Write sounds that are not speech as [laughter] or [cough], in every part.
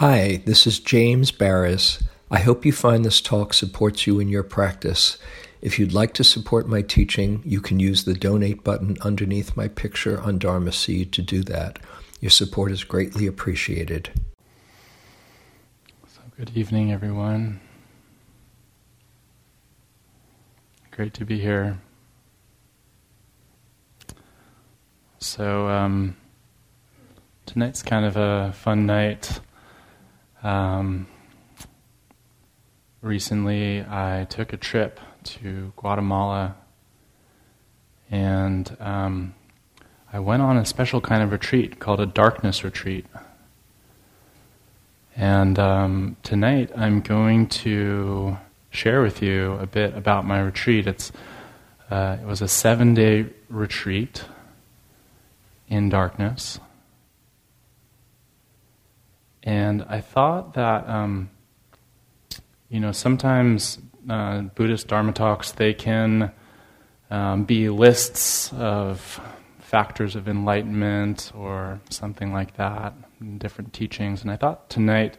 Hi, this is James Baraz. I hope you find this talk supports you in your practice. If you'd like to support my teaching, you can use the donate button underneath my picture on Dharma Seed to do that. Your support is greatly appreciated. So, good evening, everyone. Great to be here. So, um, tonight's kind of a fun night. Um, recently, I took a trip to Guatemala and um, I went on a special kind of retreat called a darkness retreat. And um, tonight I'm going to share with you a bit about my retreat. It's, uh, it was a seven day retreat in darkness. And I thought that, um, you know, sometimes uh, Buddhist Dharma talks, they can um, be lists of factors of enlightenment or something like that, different teachings. And I thought tonight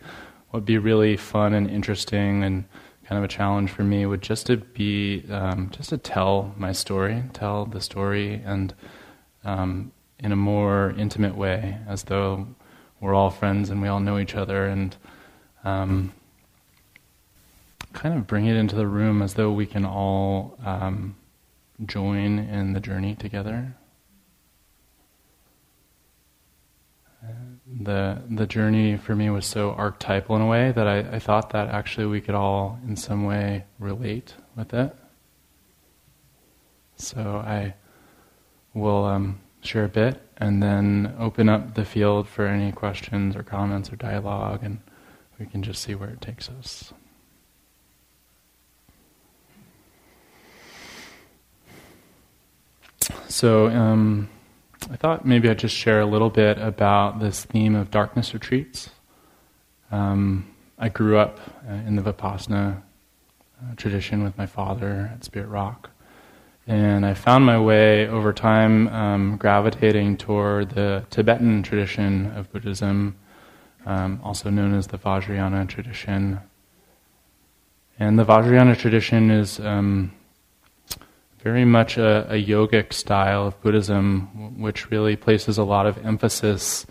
would be really fun and interesting and kind of a challenge for me would just to be um, just to tell my story, tell the story, and um, in a more intimate way, as though we're all friends and we all know each other, and um, kind of bring it into the room as though we can all um, join in the journey together. the the journey for me was so archetypal in a way that I, I, thought that actually we could all in some way relate with it. So I will um, share a bit and then open up the field for any questions or comments or dialogue, and we can just see where it takes us. So, um, I thought maybe I'd just share a little bit about this theme of darkness retreats. Um, I grew up uh, in the Vipassana uh, tradition with my father at Spirit Rock. And I found my way over time um, gravitating toward the Tibetan tradition of Buddhism, um, also known as the Vajrayana tradition. And the Vajrayana tradition is um, very much a, a, yogic style of Buddhism, which really places a lot of emphasis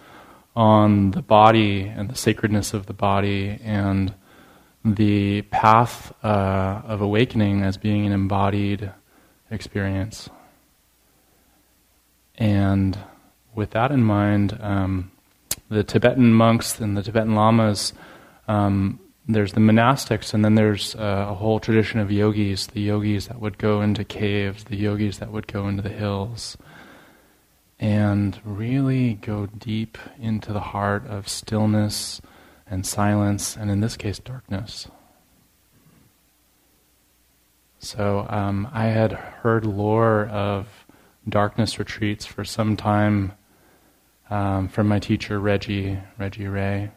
on the body and the sacredness of the body and the path uh, of awakening as being an embodied experience. And with that in mind, um, the Tibetan monks and the Tibetan lamas, um, there's the monastics, and then there's uh, a whole tradition of yogis, the yogis that would go into caves, the yogis that would go into the hills, and really go deep into the heart of stillness and silence, and in this case, darkness. So um, I had heard lore of darkness retreats for some time um, from my teacher Reggie Reggie Ray,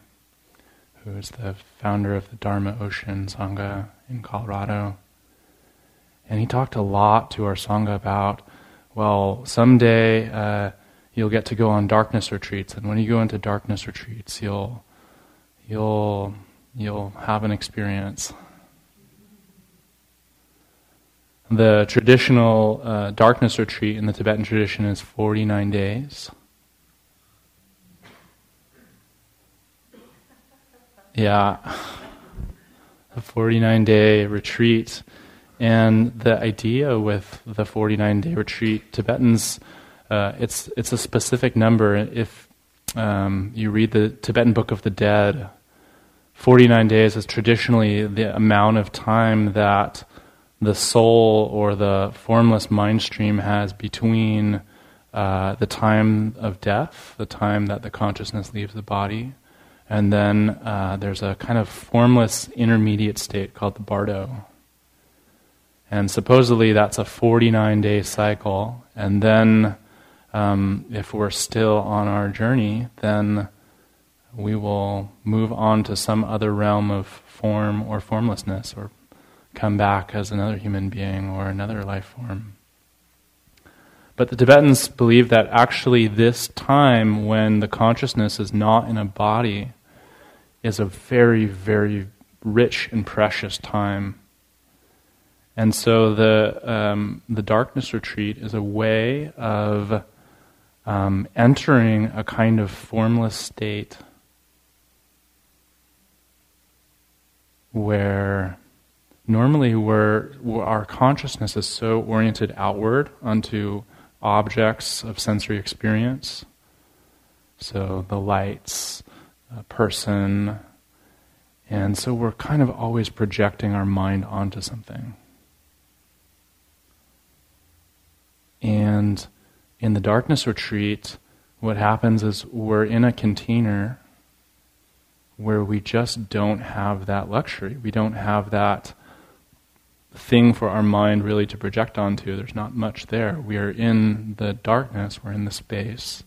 who is the founder of the Dharma Ocean Sangha in Colorado, and he talked a lot to our sangha about, well, someday uh, you'll get to go on darkness retreats, and when you go into darkness retreats, you'll you'll you'll have an experience The traditional uh, darkness retreat in the Tibetan tradition is 49 days. Yeah, a 49 day retreat. And the idea with the 49 day retreat, Tibetans, uh, it's, it's a specific number. If um, you read the Tibetan Book of the Dead, 49 days is traditionally the amount of time that the soul or the formless mind stream has between uh, the time of death, the time that the consciousness leaves the body, and then uh, there's a kind of formless intermediate state called the bardo. And supposedly that's a 49 day cycle. And then, um, if we're still on our journey, then we will move on to some other realm of form or formlessness or come back as another human being or another life form. But the Tibetans believe that actually, this time when the consciousness is not in a body is a very, very rich and precious time. And so the, um, the darkness retreat is a way of um, entering a kind of formless state where normally we're, our consciousness is so oriented outward onto objects of sensory experience. So the lights, a person, and so we're kind of always projecting our mind onto something. And in the darkness retreat, what happens is we're in a container where we just don't have that luxury. We don't have that thing for our mind really to project onto. There's not much there. We are in the darkness, we're in the space,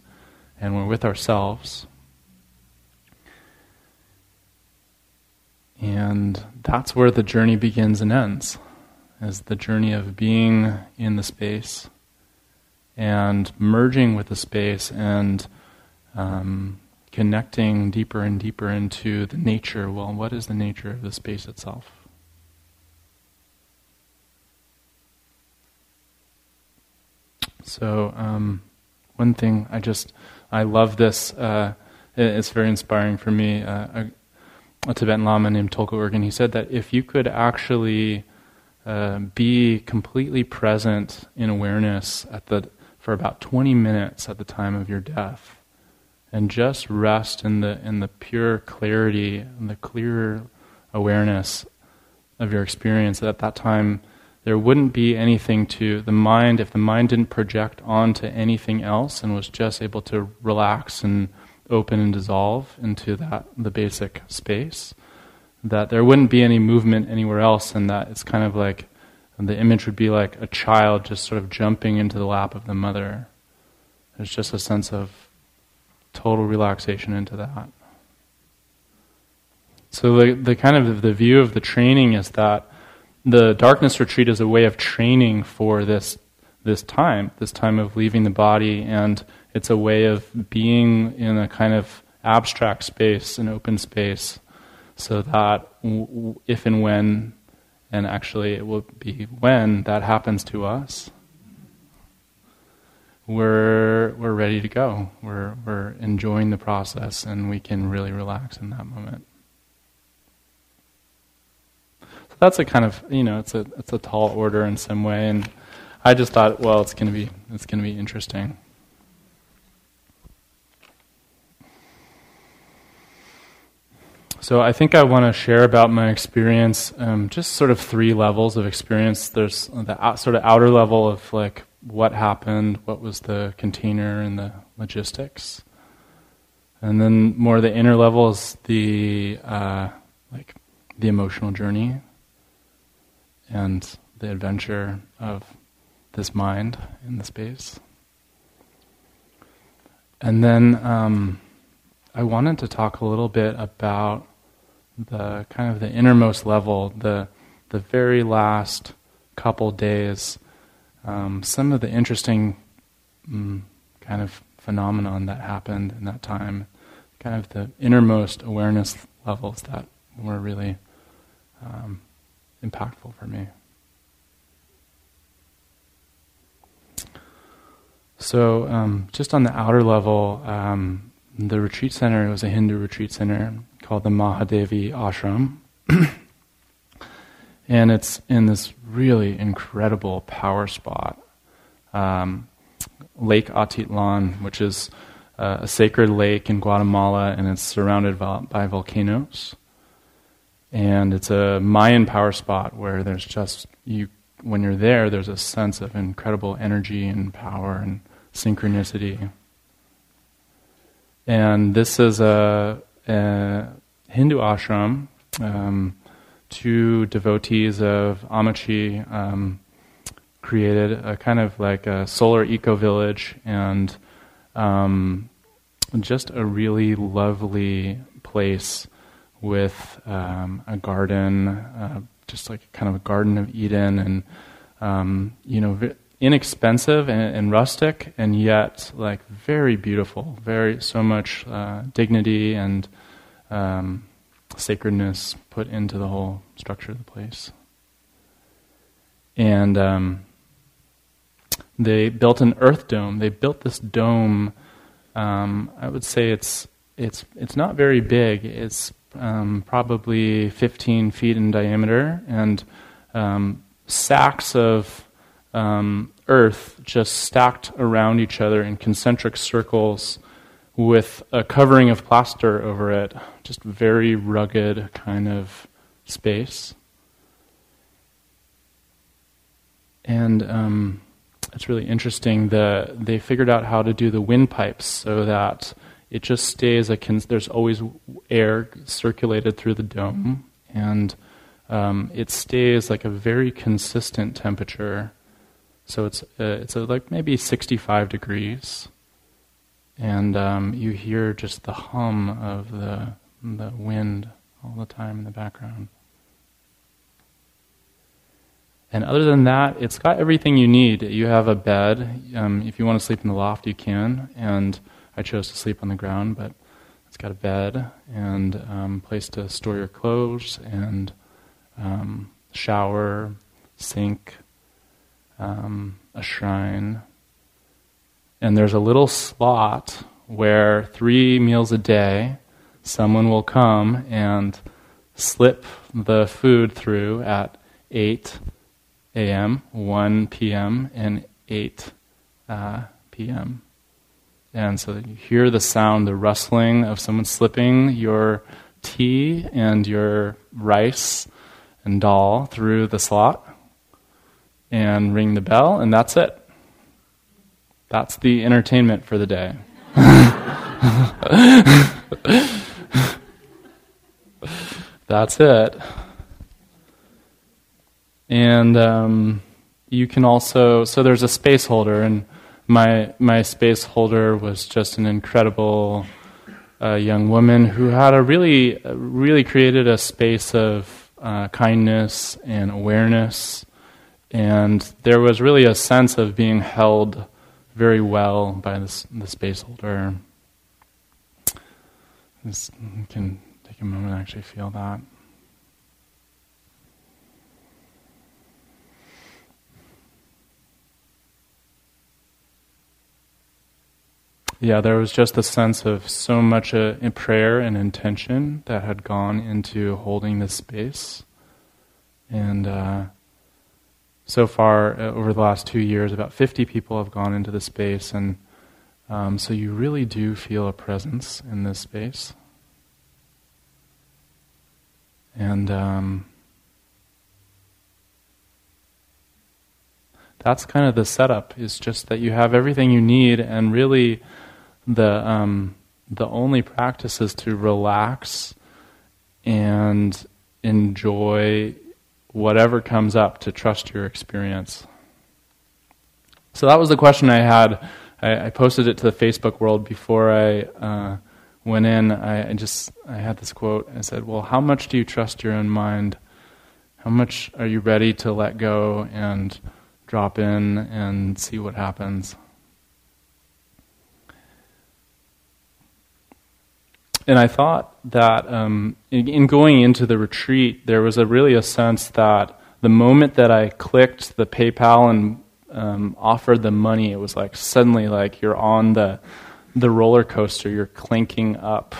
and we're with ourselves. And that's where the journey begins and ends, is the journey of being in the space and merging with the space and um, connecting deeper and deeper into the nature. Well, what is the nature of the space itself? So, um, one thing I just I love this. Uh, it's very inspiring for me. Uh, a, a, Tibetan Lama named Tulku Urgyen, he said that if you could actually uh, be completely present in awareness at the for about 20 minutes at the time of your death and just rest in the in the pure clarity and the clear awareness of your experience at that time there wouldn't be anything to the mind if the mind didn't project onto anything else and was just able to relax and open and dissolve into that the basic space that there wouldn't be any movement anywhere else and that it's kind of like the image would be like a child just sort of jumping into the lap of the mother. There's just a sense of total relaxation into that. So the, the kind of the view of the training is that the darkness retreat is a way of training for this this time, this time of leaving the body, and it's a way of being in a kind of abstract space, an open space, so that if and when and actually, it will be when that happens to us, we're, we're ready to go. We're, we're enjoying the process and we can really relax in that moment. So that's a kind of, you know, it's a, it's a tall order in some way. And I just thought, well, it's to be, it's to be interesting. So I think I want to share about my experience, um, just sort of three levels of experience. There's the out, sort of outer level of like what happened, what was the container and the logistics, and then more the inner level is the uh, like the emotional journey and the adventure of this mind in the space. And then um, I wanted to talk a little bit about the kind of the innermost level, the the very last couple days, um, some of the interesting um, kind of phenomenon that happened in that time, kind of the innermost awareness levels that were really um, impactful for me. So, um, just on the outer level, um, the retreat center was a Hindu retreat center called the Mahadevi Ashram. [clears throat] and it's in this really incredible power spot, um, Lake Atitlan, which is uh, a sacred lake in Guatemala, and it's surrounded by volcanoes. And it's a Mayan power spot where there's just you. When you're there, there's a sense of incredible energy and power and synchronicity. And this is a, a Hindu ashram. Um, two devotees of Ammachi um, created a kind of like a solar eco village and um, just a really lovely place with um, a garden, uh, just like kind of a Garden of Eden, and um, you know, inexpensive and, and, rustic, and yet like very beautiful. Very so much uh, dignity and um, sacredness put into the whole structure of the place. And um, they built an earth dome. They built this dome. Um, I would say it's it's it's not very big. It's um, probably 15 feet in diameter, and um, sacks of um, earth just stacked around each other in concentric circles with a covering of plaster over it. Just very rugged kind of space. And um, it's really interesting that they figured out how to do the windpipes so that it just stays a there's always air circulated through the dome and um, it stays like a very consistent temperature so it's uh, it's like maybe 65 degrees and um, you hear just the hum of the the wind all the time in the background and other than that, it's got everything you need. You have a bed. Um, if you want to sleep in the loft, you can. And I chose to sleep on the ground, but it's got a bed and um, place to store your clothes and um, shower, sink, um, a shrine. And there's a little slot where three meals a day, someone will come and slip the food through at 8 a.m., 1 p.m., and 8 uh, p.m. And so you hear the sound, the rustling of someone slipping your tea and your rice and dal through the slot and ring the bell, and that's it. That's the entertainment for the day. [laughs] that's it. And um, you can also, so there's a space holder, and my, my space holder was just an incredible uh, young woman who had a really, really created a space of uh, kindness and awareness. And there was really a sense of being held very well by this, the space holder. This, you can take a moment and actually feel that. Yeah, there was just a sense of so much uh, prayer and intention that had gone into holding this space. And uh, so far, uh, over the last two years, about 50 people have gone into the space. And um, so you really do feel a presence in this space. And um, that's kind of the setup, is just that you have everything you need and really the um, the only practice is to relax and enjoy whatever comes up to trust your experience. So that was the question I had. I, I posted it to the Facebook world before I uh, went in. I, I, just I had this quote. I said, "Well, how much do you trust your own mind? How much are you ready to let go and drop in and see what happens?" And I thought that um, in, in, going into the retreat, there was a really a sense that the moment that I clicked the PayPal and um, offered the money, it was like suddenly like you're on the the roller coaster, you're clinking up,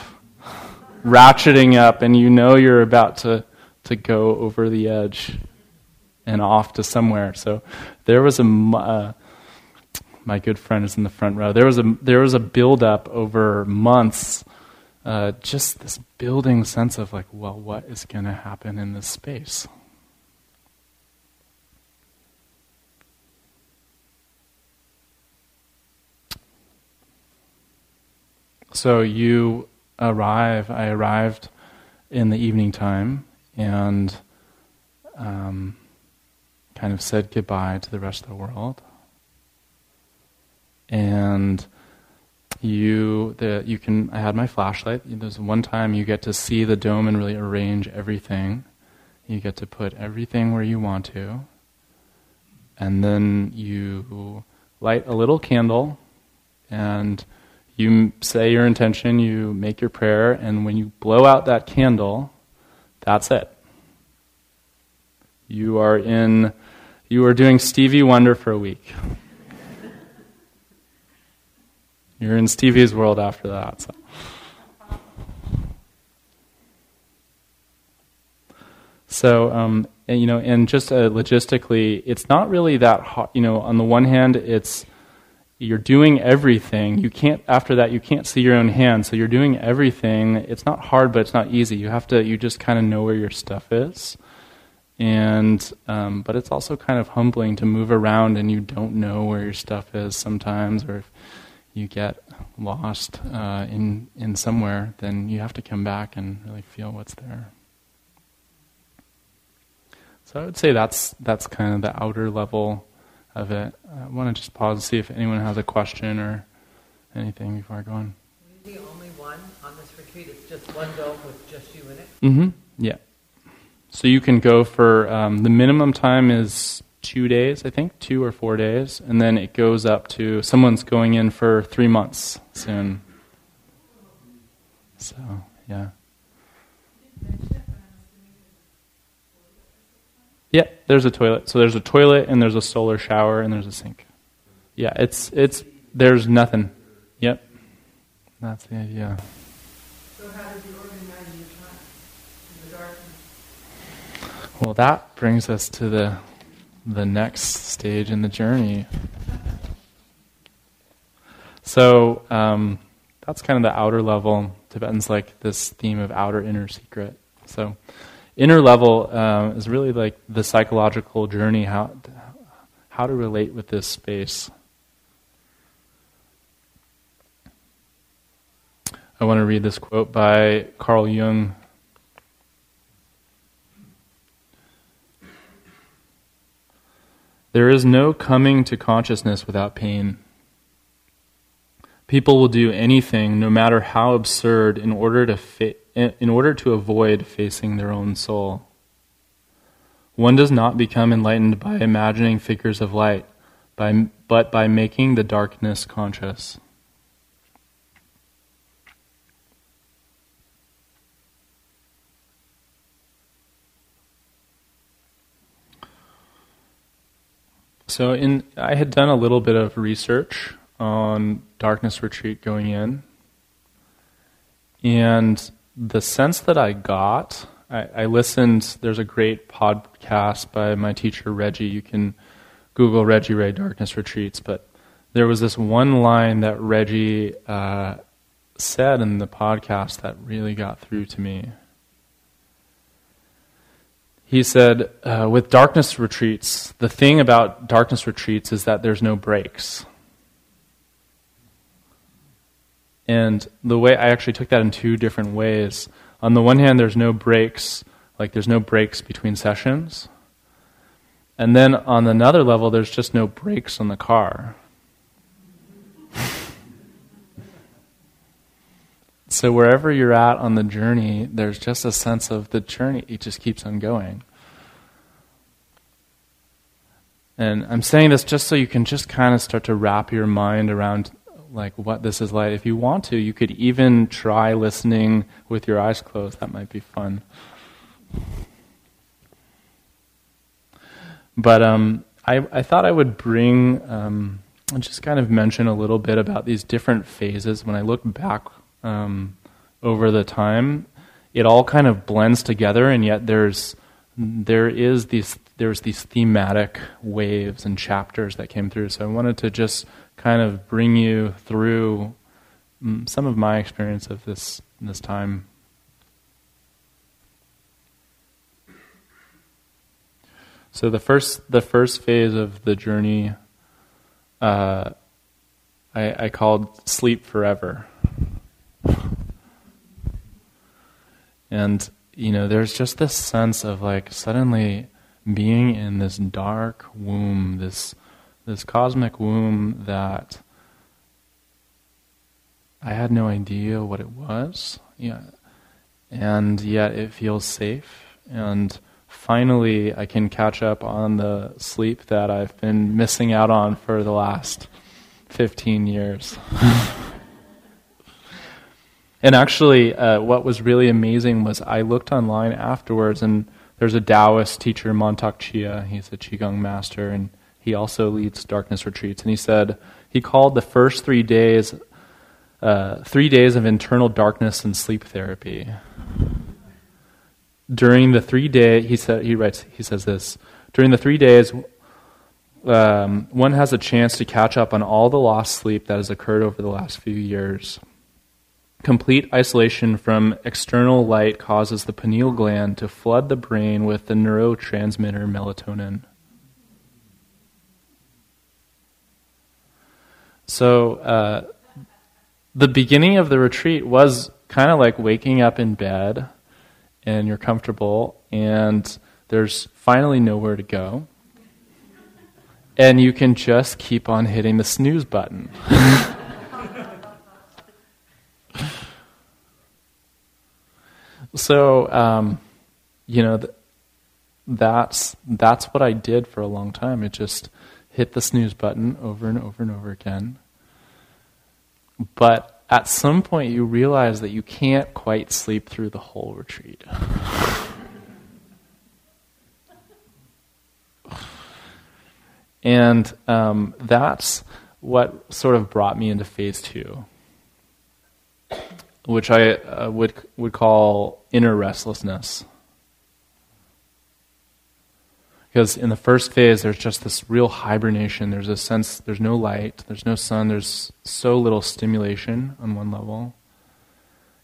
ratcheting up, and you know you're about to to go over the edge and off to somewhere. So there was a uh, my good friend is in the front row. There was a there was a build up over months uh, just this building sense of like, well, what is going to happen in this space? So you arrive, I arrived in the evening time and um, kind of said goodbye to the rest of the world. And you the you can I had my flashlight. There's one time you get to see the dome and really arrange everything. You get to put everything where you want to. And then you light a little candle and you say your intention, you make your prayer, and when you blow out that candle, That's it. You are in, you are doing Stevie Wonder for a week. You're in Stevie's world after that. So. So, um, and, you know, and just uh, logistically, it's not really that hard. You know, on the one hand, it's you're doing everything. You can't after that you can't see your own hand, so you're doing everything. It's not hard, but it's not easy. You have to you just kind of know where your stuff is, and um, but it's also kind of humbling to move around and you don't know where your stuff is sometimes, or if you get lost uh, in in somewhere, then you have to come back and really feel what's there. So I would say that's that's kind of the outer level of it. I want to just pause and see if anyone has a question or anything before I go on. Are you the only one on this retreat? It's just one dome with just you in it? Mm-hmm. Yeah. So you can go for um, the minimum time is two days, I think, two or four days, and then it goes up to someone's going in for three months soon. So yeah. Yeah, there's a toilet. So there's a toilet and there's a solar shower and there's a sink. Yeah, it's it's there's nothing. Yep. That's the idea. So how did you organize your time in the darkness? Well, that brings us to the the next stage in the journey. So um, that's kind of the outer level. Tibetans like this theme of outer inner secret. So inner level uh, is really like the psychological journey how how to relate with this space. I want to read this quote by Carl Jung. There is no coming to consciousness without pain. People will do anything, no matter how absurd, in order to fit in order to avoid facing their own soul. One does not become enlightened by imagining figures of light, by, but by making the darkness conscious. So, in I had done a little bit of research on darkness retreat going in, and the sense that I got, I, I, listened. There's a great podcast by my teacher Reggie. You can Google Reggie Ray Darkness Retreats, but there was this one line that Reggie uh, said in the podcast that really got through to me. He said, uh, with darkness retreats, the thing about darkness retreats is that there's no breaks. And the way I actually took that in two different ways. On the one hand, there's no breaks, like there's no breaks between sessions. And then on another level, there's just no brakes on the car. So wherever you're at on the journey, there's just a sense of the journey, it just keeps on going. And I'm saying this just so you can just kind of start to wrap your mind around like what this is like. If you want to, you could even try listening with your eyes closed. That might be fun. But um, I, I thought I would bring um, and just kind of mention a little bit about these different phases. When I look back um, over the time, it all kind of blends together, and yet there's there is these there's these thematic waves and chapters that came through. So I wanted to just kind of bring you through mm, some of my experience of this this time. So the first the first phase of the journey, uh, I, I called sleep forever, and you know there's just this sense of like suddenly being in this dark womb, this this cosmic womb that I had no idea what it was. Yeah. And yet it feels safe. And finally, I can catch up on the sleep that I've been missing out on for the last 15 years. [laughs] And actually, uh, what was really amazing was I looked online afterwards, and there's a Taoist teacher, Mantak Chia. He's a Qigong master, and he also leads darkness retreats. And he said he called the first three days uh, three days of internal darkness and sleep therapy. During the three day, he said he writes he says this. During the three days, um, one has a chance to catch up on all the lost sleep that has occurred over the last few years. Complete isolation from external light causes the pineal gland to flood the brain with the neurotransmitter melatonin. So, uh, the beginning of the retreat was kind of like waking up in bed and you're comfortable and there's finally nowhere to go. And you can just keep on hitting the snooze button. [laughs] so, um, you know, th- that's that's what I did for a long time. It just hit the snooze button over and over and over again. But at some point, you realize that you can't quite sleep through the whole retreat. [sighs] and um, that's what sort of brought me into phase two, which I uh, would would call inner restlessness. Because in the first phase, there's just this real hibernation. There's a sense there's no light, there's no sun, there's so little stimulation on one level.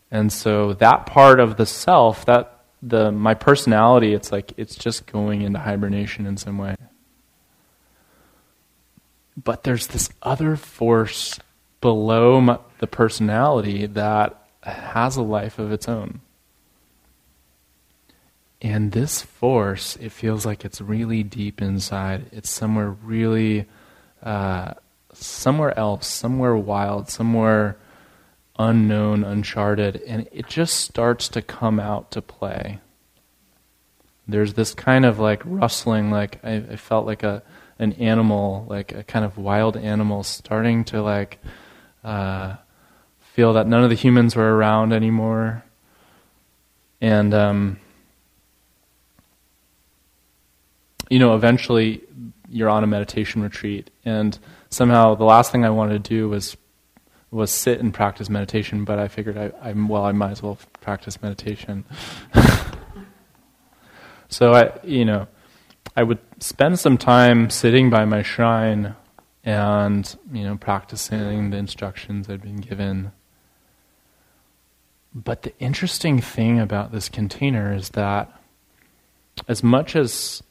And so that part of the self, that the my personality, it's like it's just going into hibernation in some way. But there's this other force below my, the personality that has a life of its own. And this force, it feels like it's really deep inside. It's somewhere really, uh, somewhere else, somewhere wild, somewhere unknown, uncharted, and it just starts to come out to play. There's this kind of like rustling, like I, I felt like a an animal, like a kind of wild animal, starting to like uh, feel that none of the humans were around anymore, and um, you know, eventually you're on a meditation retreat, and somehow the last thing I wanted to do was was sit and practice meditation. But I figured I, I well, I might as well practice meditation. [laughs] so I, you know, I would spend some time sitting by my shrine and you know practicing the instructions I'd been given. But the interesting thing about this container is that as much as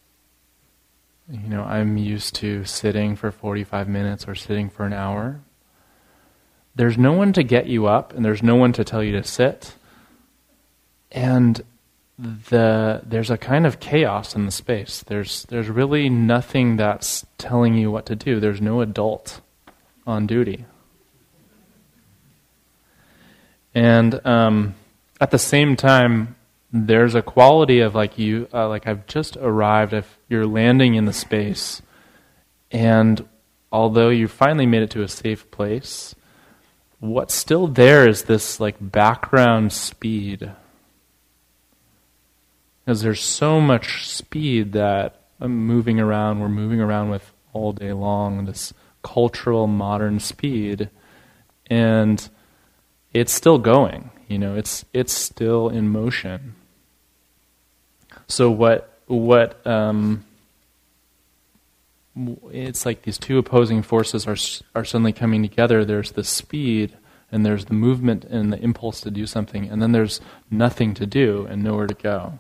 you know, I'm used to sitting for 45 minutes or sitting for an hour. There's no one to get you up, and there's no one to tell you to sit. And the there's a kind of chaos in the space. There's there's really nothing that's telling you what to do. There's no adult on duty. And um, at the same time, there's a quality of like you uh, like I've just arrived if you're landing in the space. And although you finally made it to a safe place what's still there is this like background speed. Because there's so much speed that I'm moving around we're moving around with all day long this cultural modern speed. And it's still going you know it's it's still in motion so what what um, it's like these two opposing forces are are suddenly coming together. There's the speed and there's the movement and the impulse to do something, and then there's nothing to do and nowhere to go.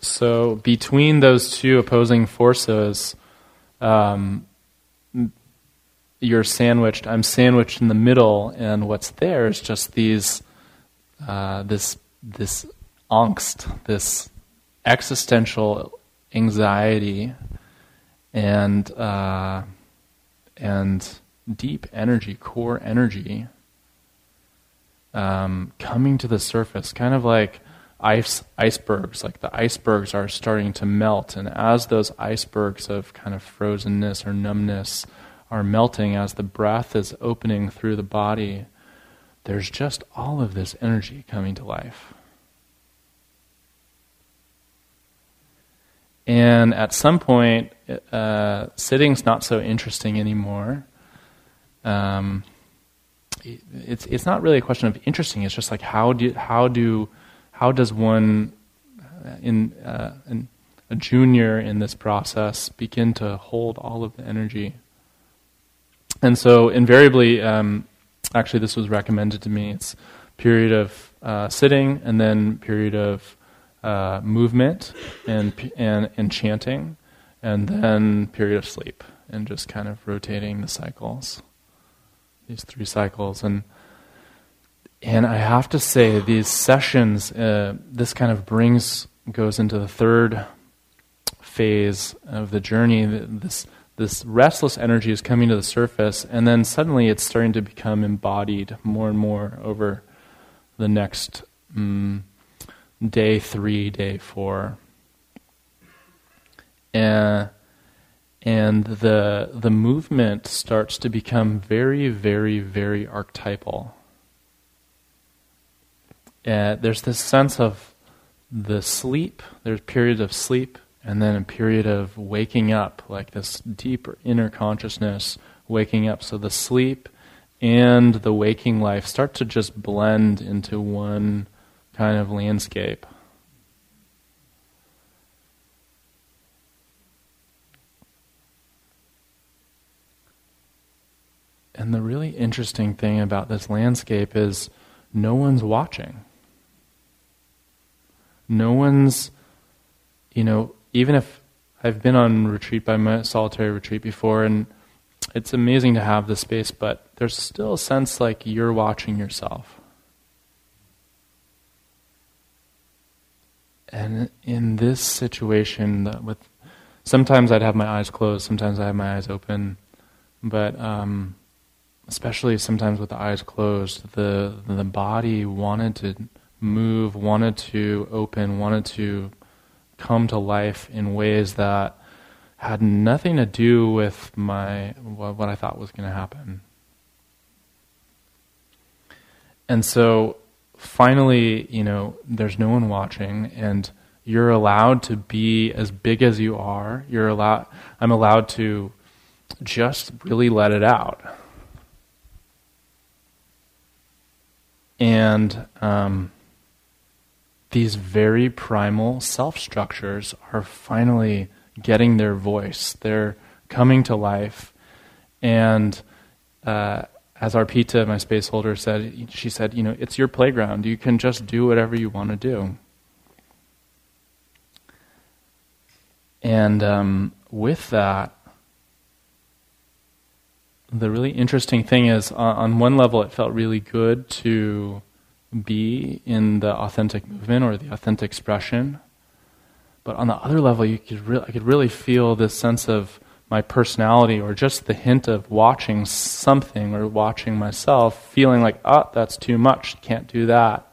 So between those two opposing forces, um, you're sandwiched. I'm sandwiched in the middle, and what's there is just these, uh, this this angst, this existential anxiety, and uh, and deep energy, core energy, um, coming to the surface, kind of like ice icebergs. Like the icebergs are starting to melt, and as those icebergs of kind of frozenness or numbness are melting, as the breath is opening through the body, there's just all of this energy coming to life. And at some point, uh, sitting's not so interesting anymore. Um, it's it's not really a question of interesting. It's just like how do how do how does one uh, in, uh, in a junior in this process begin to hold all of the energy? And so invariably, um, actually, this was recommended to me. It's period of uh, sitting and then period of uh, movement and, and and chanting, and then period of sleep, and just kind of rotating the cycles these three cycles and and I have to say these sessions uh, this kind of brings goes into the third phase of the journey this this restless energy is coming to the surface and then suddenly it's starting to become embodied more and more over the next um, day 3 day 4 and and the the movement starts to become very, very, very archetypal. Uh, there's this sense of the sleep. There's periods of sleep, and then a period of waking up, like this deeper inner consciousness waking up. So the sleep and the waking life start to just blend into one kind of landscape. And the really interesting thing about this landscape is no one's watching. No one's, you know, even if I've been on retreat by my solitary retreat before, and it's amazing to have the space, but there's still a sense like you're watching yourself. And in this situation, that with sometimes I'd have my eyes closed, sometimes I have my eyes open, but um, especially sometimes with the eyes closed, the the body wanted to move, wanted to open, wanted to come to life in ways that had nothing to do with my what I thought was going to happen. And so finally, you know, there's no one watching and you're allowed to be as big as you are. You're allowed I'm allowed to just really let it out. And um, these very primal self structures are finally getting their voice. They're coming to life. And uh, as Arpita, my space holder, said, she said, you know, it's your playground. You can just do whatever you want to do. And um, with that, the really interesting thing is, uh, on one level, it felt really good to be in the authentic movement or the authentic expression. But on the other level, you could re- I could really feel this sense of my personality or just the hint of watching something or watching myself, feeling like, oh, that's too much, can't do that.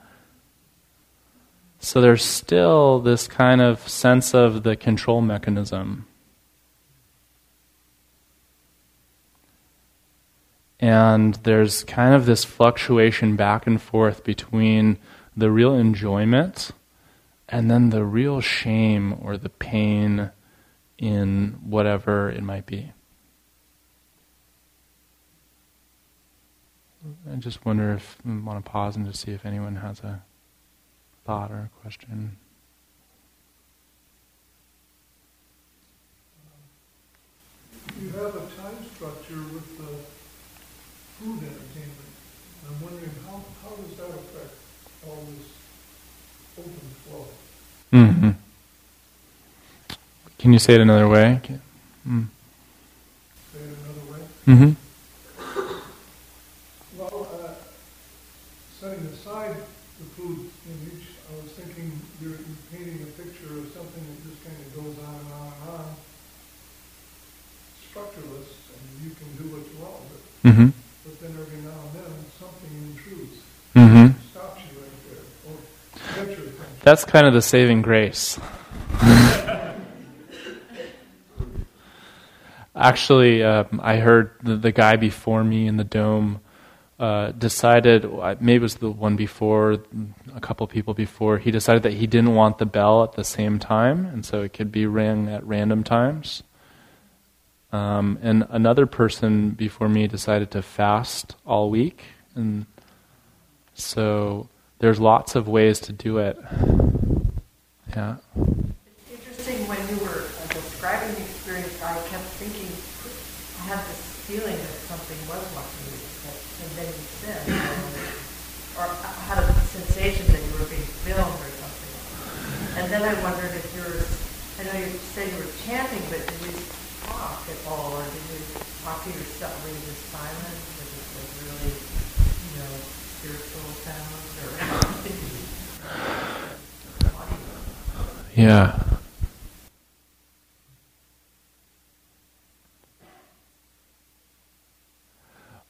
So there's still this kind of sense of the control mechanism. And there's kind of this fluctuation back and forth between the real enjoyment and then the real shame or the pain in whatever it might be. I just wonder if I want to pause and just see if anyone has a thought or a question. You have a time structure with the food entertainment. I'm wondering how, how does that affect all this open flow? Mm-hmm. Can you say it another way? Mm. Say it another way? Mm-hmm. Well, uh, setting aside the food image, I was thinking you're, you're painting a picture of something that just kind of goes on and on and on, structureless, and you can do what you want with it. Mm-hmm but then every now and then something intrudes. Mm-hmm. Stops you right there, or gets your attention. that's kind of the saving grace. [laughs] Actually, um, I heard the, the, guy before me in the dome uh, decided, maybe it was the one before, a couple people before, he decided that he didn't want the bell at the same time, and so it could be rang at random times. Um, and another person before me decided to fast all week, and so there's lots of ways to do it. Yeah. It's interesting when you were uh, describing the experience, I kept thinking, I had this feeling that something was watching you, and then you said, or I had a sensation that you were being filmed or something. And then I wondered if you were, I know you said you were chanting, but did you talk at all, or did you talk to yourself? Were you just silent? Was it like really, you know, spiritual sounds or? Yeah.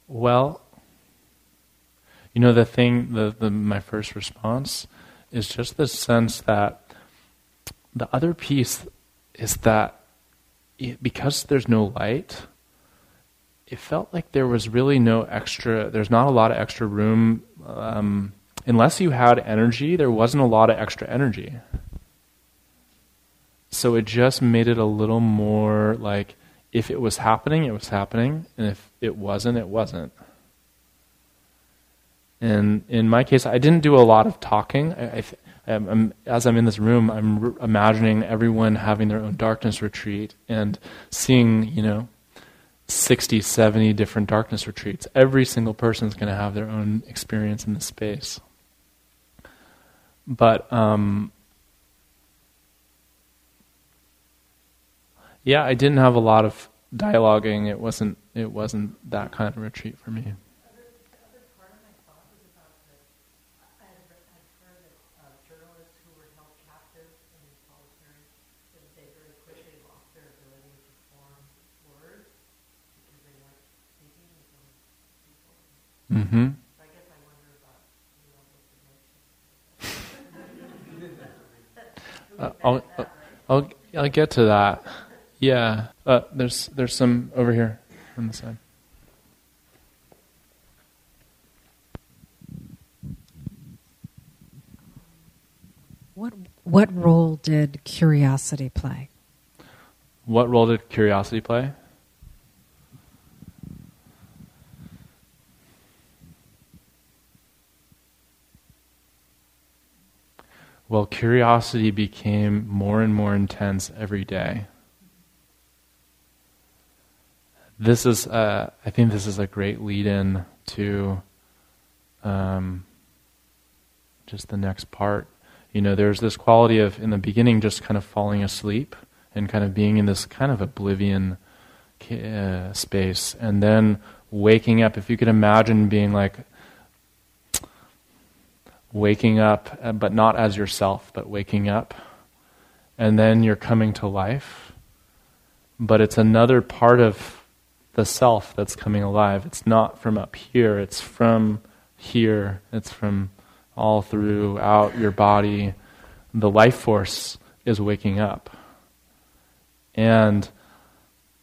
Well, you know the thing, the, the my first response is just the sense that the other piece is that it, because there's no light, it felt like there was really no extra. There's not a lot of extra room. Um, unless you had energy, there wasn't a lot of extra energy. So it just made it a little more like if it was happening, it was happening, and if it wasn't, it wasn't. And in my case, I didn't do a lot of talking. I, I, I'm, as I'm in this room, I'm re- imagining everyone having their own darkness retreat and seeing, you know, 60, 70 different darkness retreats. Every single person is going to have their own experience in this space. But um, Yeah, I didn't have a lot of dialoguing. It wasn't. It wasn't that kind of retreat for me. Mm-hmm. [laughs] uh, I'll, I'll, I'll get to that. Yeah, uh, there's there's some over here on the side. What what role did curiosity play? What role did curiosity play? Well, curiosity became more and more intense every day this is, uh, I think, this is a great lead-in to um, just the next part. You know, there's this quality of in the beginning just kind of falling asleep and kind of being in this kind of oblivion uh, space, and then waking up. If you could imagine being like waking up, uh, but not as yourself, but waking up, and then you're coming to life. But it's another part of the self that's coming alive. It's not from up here, it's from here, it's from all throughout your body. The life force is waking up. And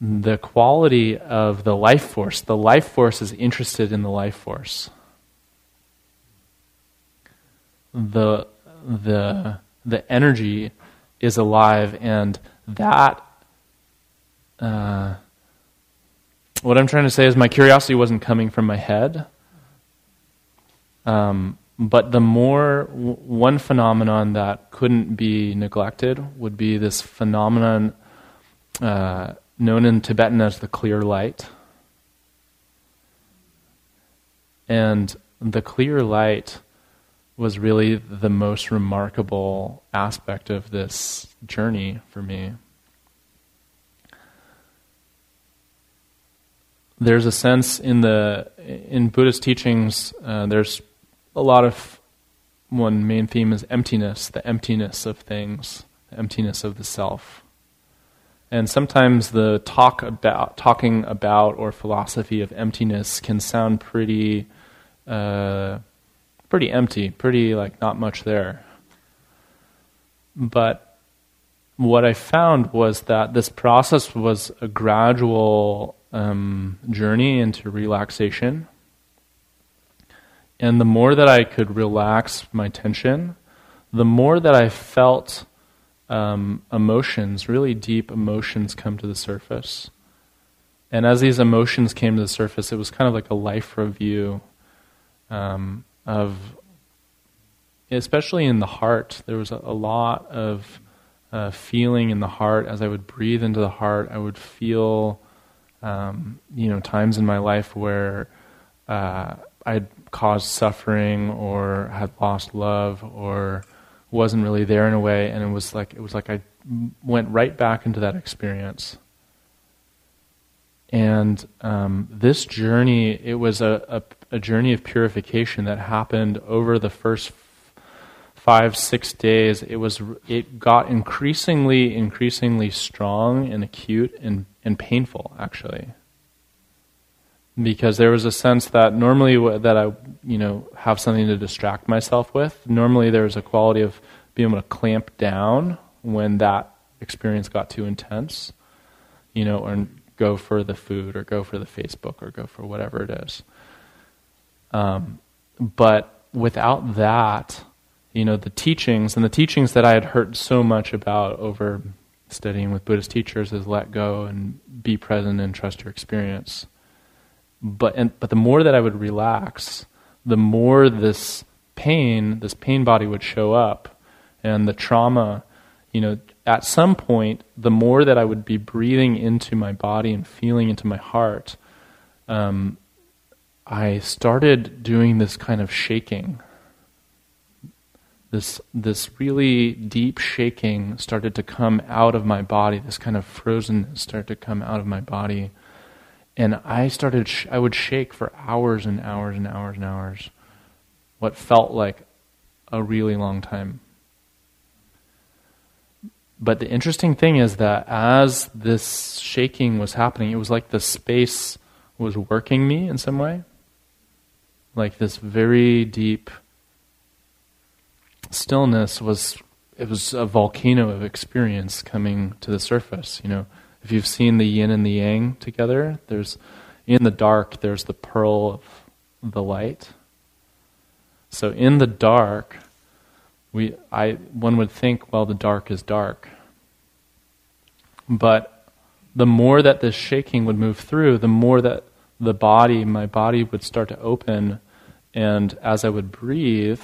the quality of the life force, the life force is interested in the life force. The, the, the energy is alive, and that. Uh, what I'm trying to say is my curiosity wasn't coming from my head. Um, but the more, w- one phenomenon that couldn't be neglected would be this phenomenon uh, known in Tibetan as the clear light. And the clear light was really the most remarkable aspect of this journey for me. There's a sense in the in Buddhist teachings. Uh, there's a lot of one main theme is emptiness, the emptiness of things, the emptiness of the self. And sometimes the talk about talking about or philosophy of emptiness can sound pretty uh, pretty empty, pretty like not much there. but what I found was that this process was a gradual um, journey into relaxation. And the more that I could relax my tension, the more that I felt um, emotions, really deep emotions, come to the surface. And as these emotions came to the surface, it was kind of like a life review um, of, especially in the heart, there was a, a lot of uh, feeling in the heart. As I would breathe into the heart, I would feel, um, you know, times in my life where uh, I'd caused suffering or had lost love or wasn't really there in a way, and it was like it was like I went right back into that experience. And um, this journey, it was a, a, a, journey of purification that happened over the first five, six days. It was, it got increasingly, increasingly strong and acute and, and painful, actually. Because there was a sense that normally that I, you know, have something to distract myself with. Normally, there was a quality of being able to clamp down when that experience got too intense, you know, or go for the food or go for the Facebook or go for whatever it is. Um, but without that, you know, the teachings and the teachings that I had heard so much about over studying with Buddhist teachers is let go and be present and trust your experience. But and, but the more that I would relax, the more this pain, this pain body would show up, and the trauma, you know, at some point, the more that I would be breathing into my body and feeling into my heart, um, I started doing this kind of shaking. This this really deep shaking started to come out of my body. This kind of frozenness started to come out of my body, and I started. Sh- I would shake for hours and hours and hours and hours. What felt like a really long time. But the interesting thing is that as this shaking was happening, it was like the space was working me in some way. Like this very deep stillness was it was a volcano of experience coming to the surface, you know. If you've seen the yin and the yang together, there's in the dark there's the pearl of the light. So in the dark, we, I, one would think, well, the dark is dark. But the more that this shaking would move through, the more that the body, my body would start to open. And as I would breathe,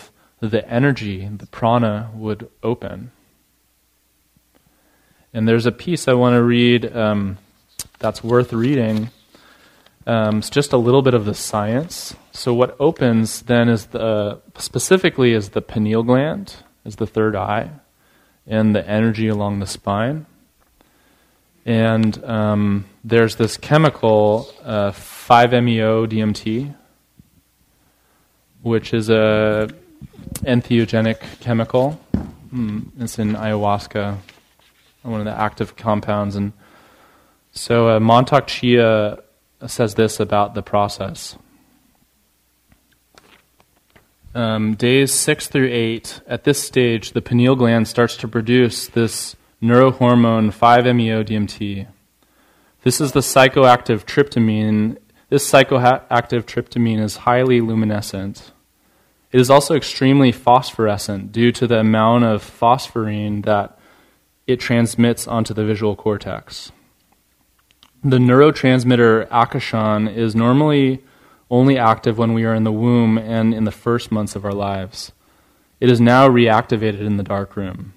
the energy, the prana, would open. And there's a piece I want to read um, that's worth reading. Um, it's just a little bit of the science. So what opens then is the specifically is the pineal gland, is the third eye, and the energy along the spine. And um, there's this chemical, uh, 5-MeO DMT, which is a entheogenic chemical. Mm, it's in ayahuasca, one of the active compounds. And so uh, Mantak Chia says this about the process. Um, days six through eight, at this stage, the pineal gland starts to produce this neurohormone 5-MeO DMT. This is the psychoactive tryptamine. This psychoactive tryptamine is highly luminescent. It is also extremely phosphorescent due to the amount of phosphorine that it transmits onto the visual cortex. The neurotransmitter akashan is normally only active when we are in the womb and in the first months of our lives. It is now reactivated in the dark room.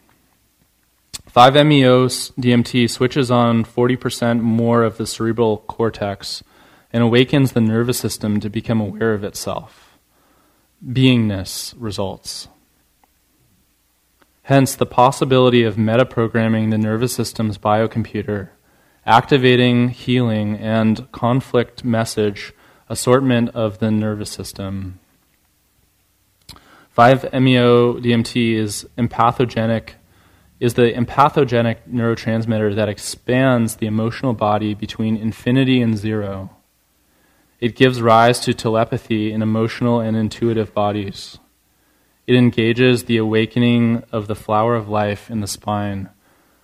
5-MeO DMT switches on 40% more of the cerebral cortex and awakens the nervous system to become aware of itself. Beingness results. Hence, the possibility of metaprogramming the nervous system's biocomputer, activating healing and conflict message assortment of the nervous system. 5-MeO DMT is empathogenic is the empathogenic neurotransmitter that expands the emotional body between infinity and zero. It gives rise to telepathy in emotional and intuitive bodies. it engages the awakening of the flower of life in the spine,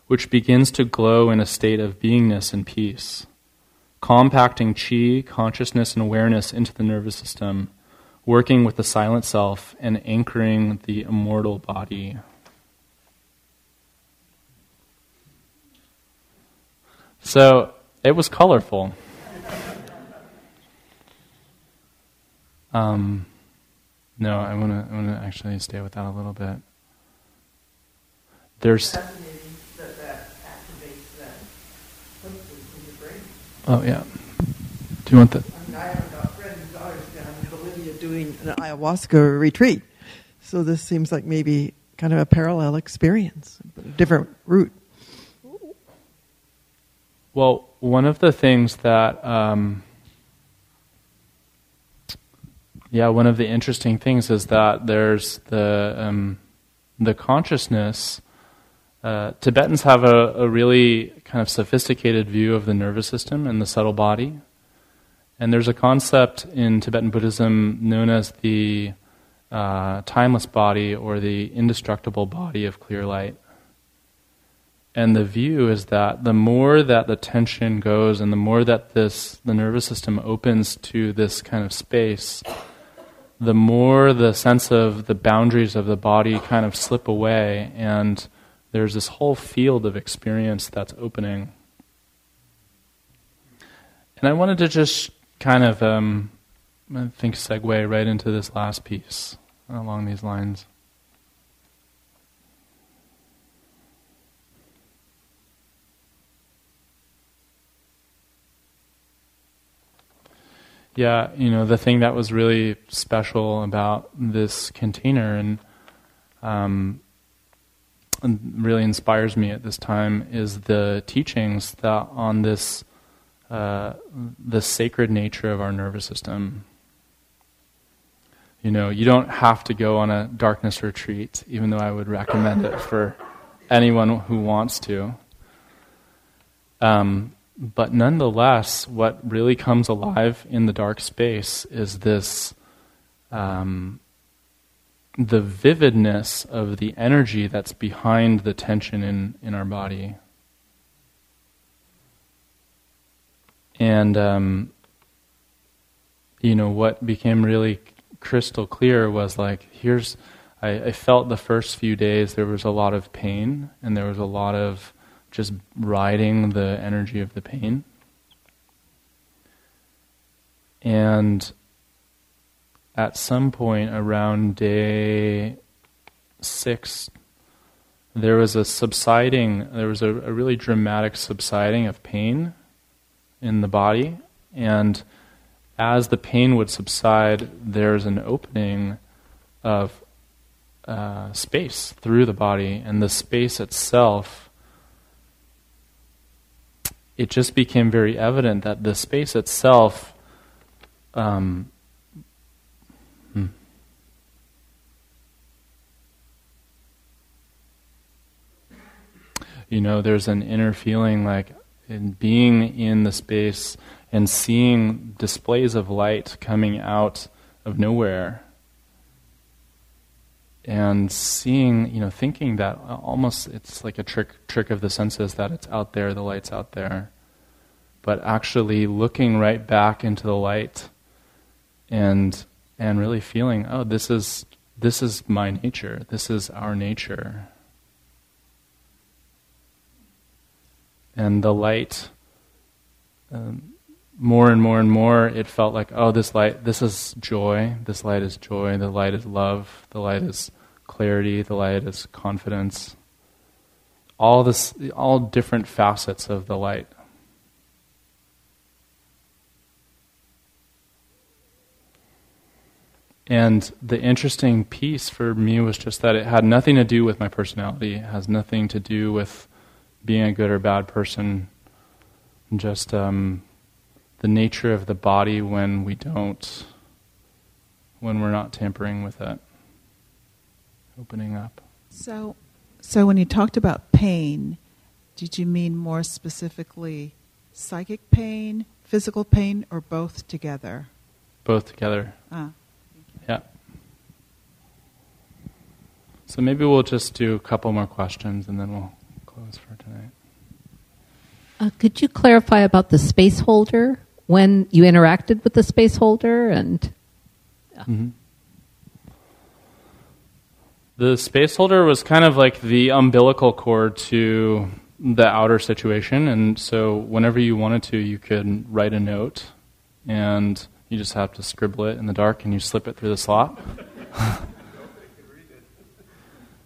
which begins to glow in a state of beingness and peace, compacting chi, consciousness, and awareness into the nervous system, working with the silent self and anchoring the immortal body. So it was colorful. Um, no, I want to. I want to actually stay with that a little bit. There's. That that activates that substance in your brain. Oh yeah. Do you want the? I mean, I have a friend whose daughter's down in Bolivia doing an ayahuasca retreat. So this seems like maybe kind of a parallel experience, but a different route. Well, one of the things that, um, yeah, one of the interesting things is that there's the um, the consciousness. Uh, Tibetans have a, a really kind of sophisticated view of the nervous system and the subtle body, and there's a concept in Tibetan Buddhism known as the uh, timeless body or the indestructible body of clear light. And the view is that the more that the tension goes and the more that this the nervous system opens to this kind of space, the more the sense of the boundaries of the body kind of slip away and there's this whole field of experience that's opening. And I wanted to just kind of um, I think segue right into this last piece along these lines. Yeah, you know, the thing that was really special about this container and, um, and really inspires me at this time is the teachings that on this uh, the sacred nature of our nervous system. You know, you don't have to go on a darkness retreat, even though I would recommend it for anyone who wants to. Um, but nonetheless, what really comes alive in the dark space is this um, the vividness of the energy that's behind the tension in, in our body. And, um, you know, what became really crystal clear was like, here's, I, I felt the first few days there was a lot of pain and there was a lot of just riding the energy of the pain. And at some point around day six, there was a subsiding, there was a, a, really dramatic subsiding of pain in the body. And as the pain would subside, there's an opening of uh, space through the body, and the space itself it just became very evident that the space itself um, hmm. you know there's an inner feeling like in being in the space and seeing displays of light coming out of nowhere and seeing, you know, thinking that almost it's like a trick trick of the senses that it's out there, the light's out there, but actually looking right back into the light, and and really feeling, oh, this is this is my nature, this is our nature, and the light. Um, more and more and more, it felt like, oh, this light, this is joy. This light is joy. The light is love. The light is clarity. The light is confidence. All this, all different facets of the light. And the interesting piece for me was just that it had nothing to do with my personality. It has nothing to do with being a good or bad person. Just um, the nature of the body when we don't, when we're not tampering with it opening up. So, so when you talked about pain, did you mean more specifically psychic pain, physical pain, or both together? Both together. Ah. Yeah. So maybe we'll just do a couple more questions and then we'll close for tonight. Uh, could you clarify about the space holder when you interacted with the space holder and? Mm-hmm. The space holder was kind of like the umbilical cord to the outer situation, and so whenever you wanted to, you could write a note, and you just have to scribble it in the dark, and you slip it through the slot. [laughs]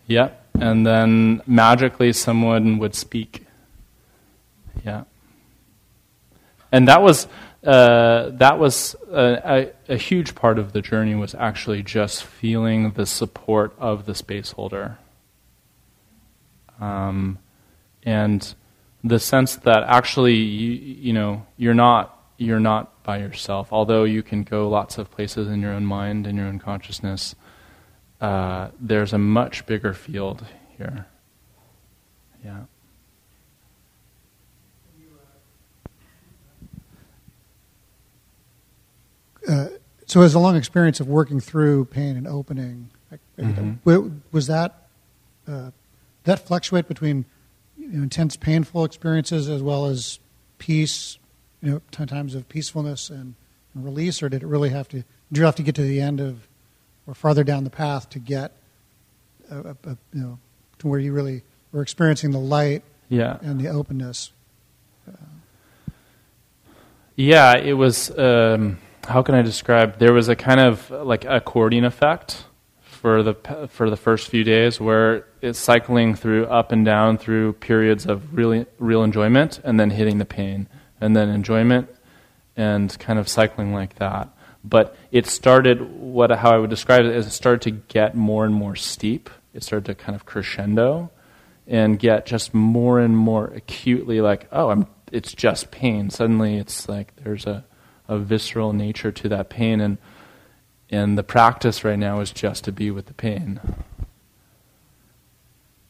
yep, and then magically someone would speak. Yeah, and that was uh, that was a, a, a, huge part of the journey was actually just feeling the support of the space holder. Um, and the sense that actually you, you know you're not you're not by yourself. Although you can go lots of places in your own mind in your own consciousness uh, there's a much bigger field here. Yeah Uh, so, as a long experience of working through pain and opening, mm-hmm. was that uh, that fluctuate between you know, intense, painful experiences as well as peace, you know, times of peacefulness and, and, release, or did it really have to? Did you have to get to the end of, or farther down the path to get, a, a, a, you know, to where you really were experiencing the light, yeah. and the openness? Yeah, it was. Um, how can I describe? There was a kind of like accordion effect for the for the first few days where it's cycling through up and down through periods of really real enjoyment and then hitting the pain and then enjoyment and kind of cycling like that. But it started what how I would describe it is it started to get more and more steep. It started to kind of crescendo and get just more and more acutely like, oh, I'm it's just pain. Suddenly it's like there's a a visceral nature to that pain, and and the practice right now is just to be with the pain.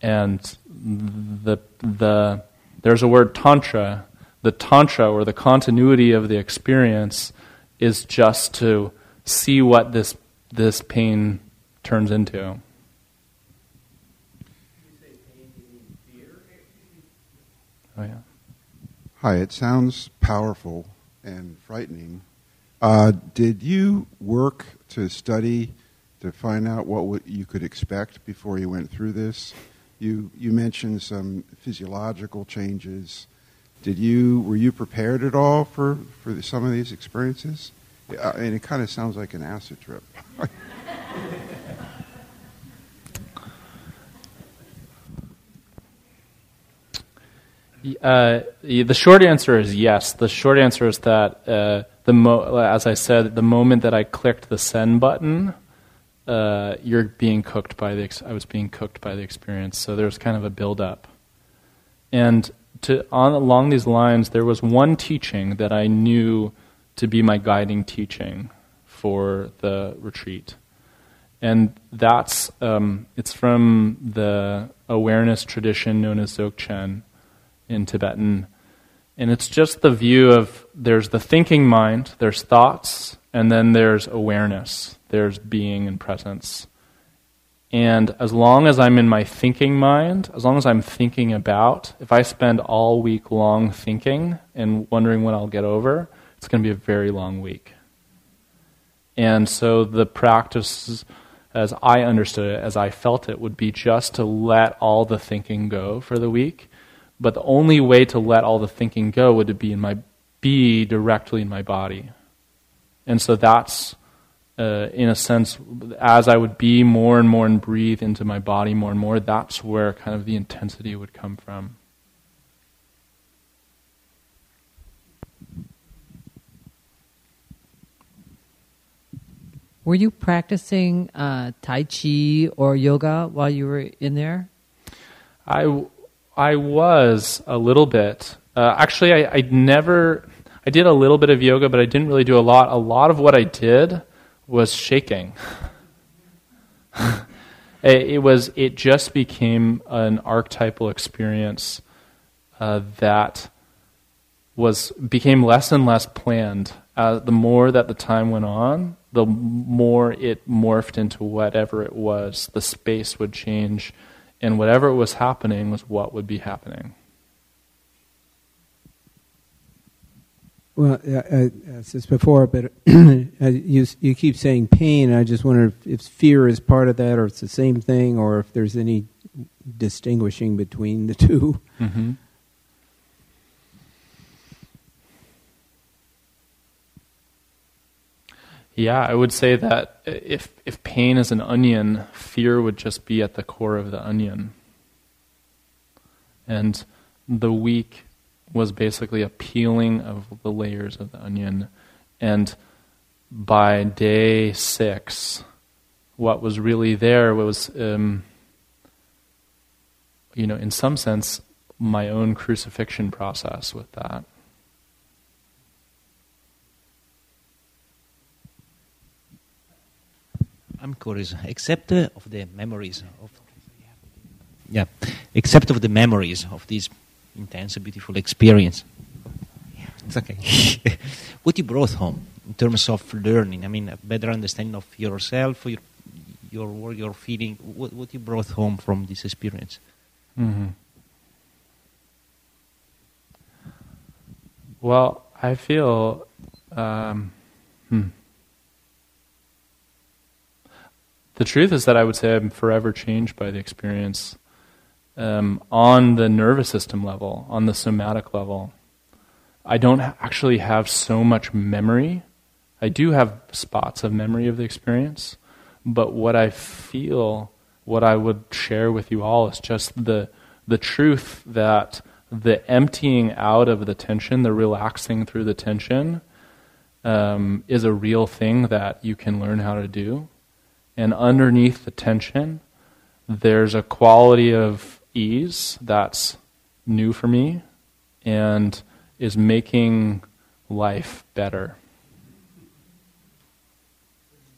And the the there's a word tantra. The tantra or the continuity of the experience is just to see what this this pain turns into. Oh yeah. Hi, it sounds powerful and frightening. Uh, did you work to study to find out what you could expect before you went through this? You you mentioned some physiological changes. Did you were you prepared at all for for some of these experiences? Uh, and it kind of sounds like an acid trip. [laughs] Uh, the short answer is yes. The short answer is that uh, the mo- as I said, the moment that I clicked the send button, uh, you're being cooked by the. Ex- I was being cooked by the experience. So there's kind of a build up, and to on along these lines, there was one teaching that I knew to be my guiding teaching for the retreat, and that's um, it's from the awareness tradition known as Dzogchen in Tibetan. And it's just the view of there's the thinking mind, there's thoughts, and then there's awareness, there's being and presence. And as long as I'm in my thinking mind, as long as I'm thinking about, if I spend all week long thinking and wondering when I'll get over, it's going to be a very long week. And so the practice, as I understood it, as I felt it, would be just to let all the thinking go for the week but the only way to let all the thinking go would be in my be directly in my body. And so that's uh, in a sense, as I would be more and more and breathe into my body more and more, that's where kind of the intensity would come from. Were you practicing uh, Tai Chi or yoga while you were in there? I, I was a little bit. Uh, actually, I, I never. I did a little bit of yoga, but I didn't really do a lot. A lot of what I did was shaking. [laughs] it, was. It just became an archetypal experience uh, that was became less and less planned. Uh, the more that the time went on, the more it morphed into whatever it was, the space would change, and whatever was happening was what would be happening. Well, uh, as before, but [clears throat] you you keep saying pain. I just wonder if, if, fear is part of that, or it's the same thing, or if there's any distinguishing between the 2 mm-hmm. Yeah, I would say that if if pain is an onion, fear would just be at the core of the onion. And the week was basically a peeling of the layers of the onion. And by day six, what was really there was, um, you know, in some sense, my own crucifixion process with that. I'm curious, except uh, of the memories of, yeah, except of the memories of this intense, beautiful experience. It's okay. [laughs] what you brought home in terms of learning? I mean, a better understanding of yourself, your your work, your feeling. What what you brought home from this experience? Mm-hmm. Well, I feel. Um, hmm. The truth is that I would say I'm forever changed by the experience um, on the nervous system level, on the somatic level. I don't actually have so much memory. I do have spots of memory of the experience, but what I feel, what I would share with you all is just the the truth that the emptying out of the tension, the relaxing through the tension, um, is a real thing that you can learn how to do. And underneath the tension, there's a quality of ease that's new for me and is making life better.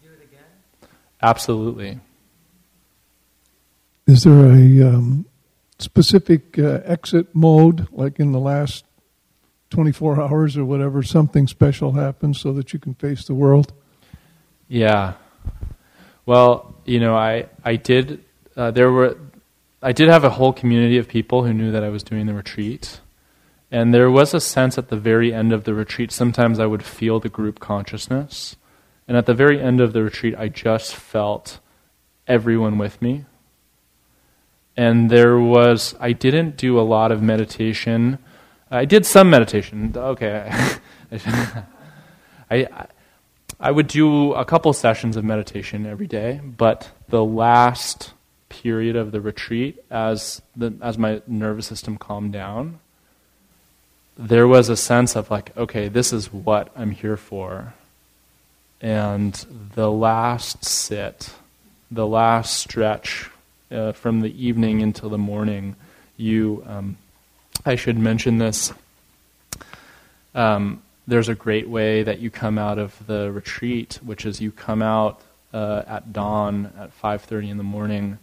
Do it again? Absolutely. Is there a um, specific uh, exit mode, like in the last 24 hours or whatever, something special happens so that you can face the world? Yeah. Well, you know, I I did. Uh, there were, I did have a whole community of people who knew that I was doing the retreat, and there was a sense at the very end of the retreat. Sometimes I would feel the group consciousness, and at the very end of the retreat, I just felt everyone with me. And there was, I didn't do a lot of meditation. I did some meditation. Okay. [laughs] I, I would do a couple sessions of meditation every day, but the last period of the retreat, as the, as my nervous system calmed down, there was a sense of like, okay, this is what I'm here for. And the last sit, the last stretch uh, from the evening until the morning, you, um, I should mention this. Um, there's a great way that you come out of the retreat, which is you come out uh, at dawn at 5:30 in the morning,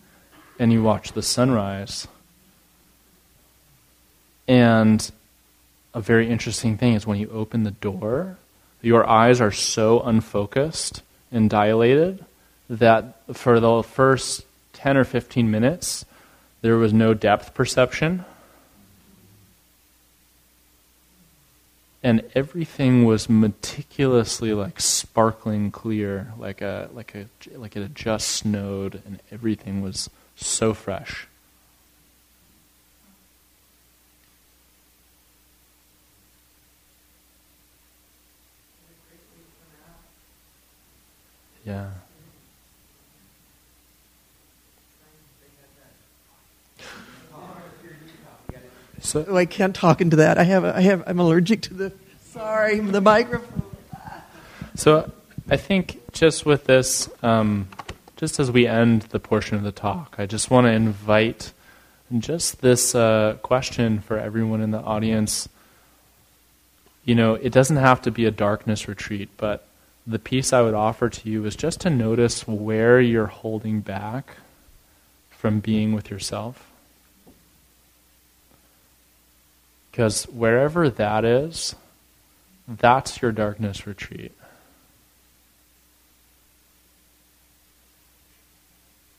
and you watch the sunrise. And a very interesting thing is when you open the door, your eyes are so unfocused and dilated that for the first 10 or 15 minutes, there was no depth perception and everything was meticulously like sparkling clear, like a like a like it had just snowed, and everything was so fresh. Yeah. So I can't talk into that. I have, I have, I'm allergic to the, sorry, the microphone. So I think just with this, um, just as we end the portion of the talk, I just want to invite just this uh, question for everyone in the audience. You know, it doesn't have to be a darkness retreat, but the piece I would offer to you is just to notice where you're holding back from being with yourself. Because wherever that is, that's your darkness retreat.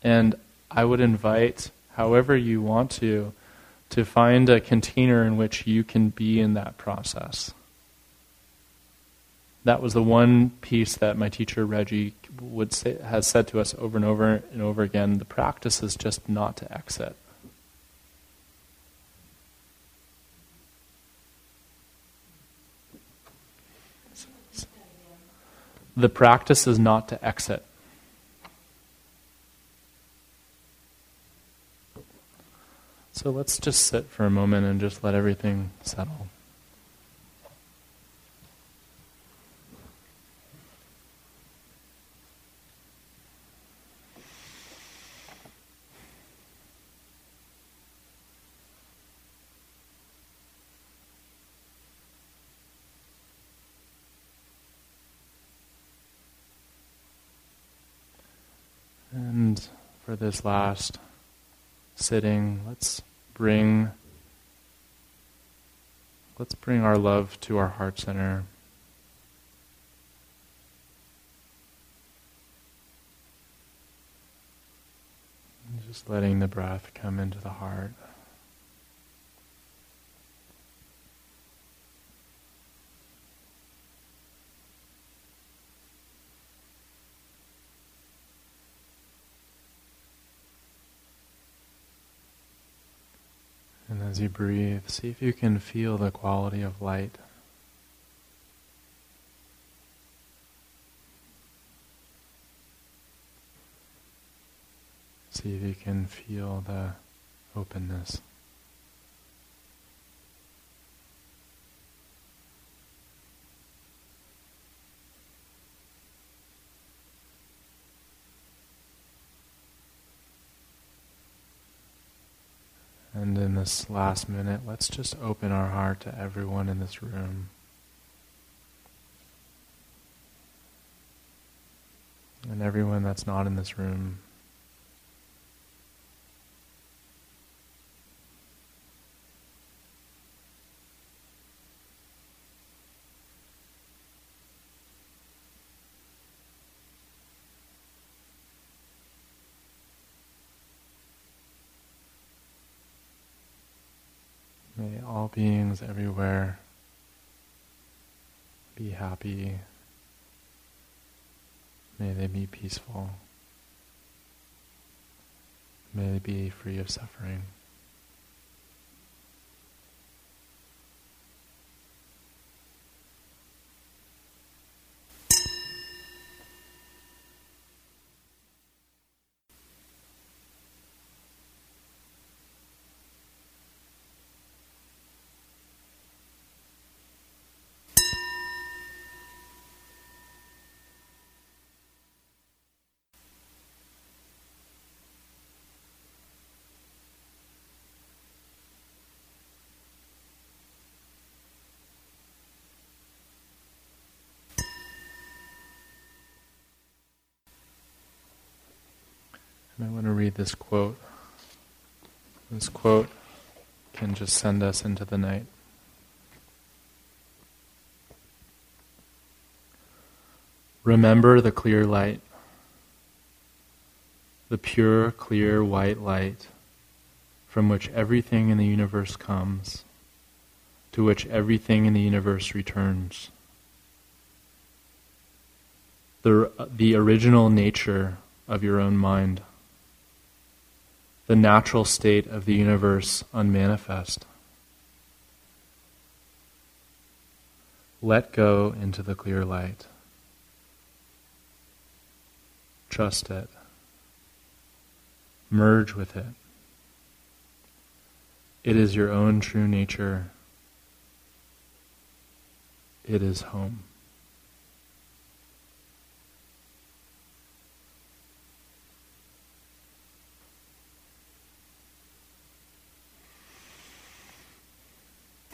And I would invite, however you want to, to find a container in which you can be in that process. That was the one piece that my teacher Reggie would say, has said to us over and over and over again. The practice is just not to exit. The practice is not to exit. So let's just sit for a moment and just let everything settle. And for this last sitting, let's bring let's bring our love to our heart center. Just letting the breath come into the heart. And as you breathe, see if you can feel the quality of light. See if you can feel the openness. This last minute, let's just open our heart to everyone in this room. And everyone that's not in this room. Beings everywhere be happy. May they be peaceful. May they be free of suffering. And I want to read this quote. This quote can just send us into the night. Remember the clear light, the pure, clear, white light from which everything in the universe comes, to which everything in the universe returns. The, the original nature of your own mind the natural state of the universe unmanifest. Let go into the clear light. Trust it. Merge with it. It is your own true nature. It is home.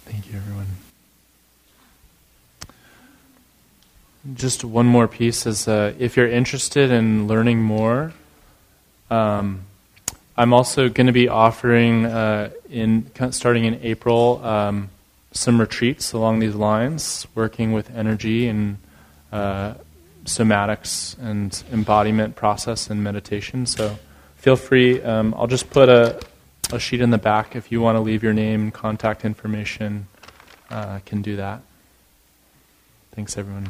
Thank you, everyone. Just one more piece is uh, if you're interested in learning more, um, I'm also going to be offering uh, in starting in April um, some retreats along these lines, working with energy and uh, somatics and embodiment process and meditation. So feel free. Um, I'll just put a, a sheet in the back if you want to leave your name and contact information. Uh, can do that. Thanks, everyone.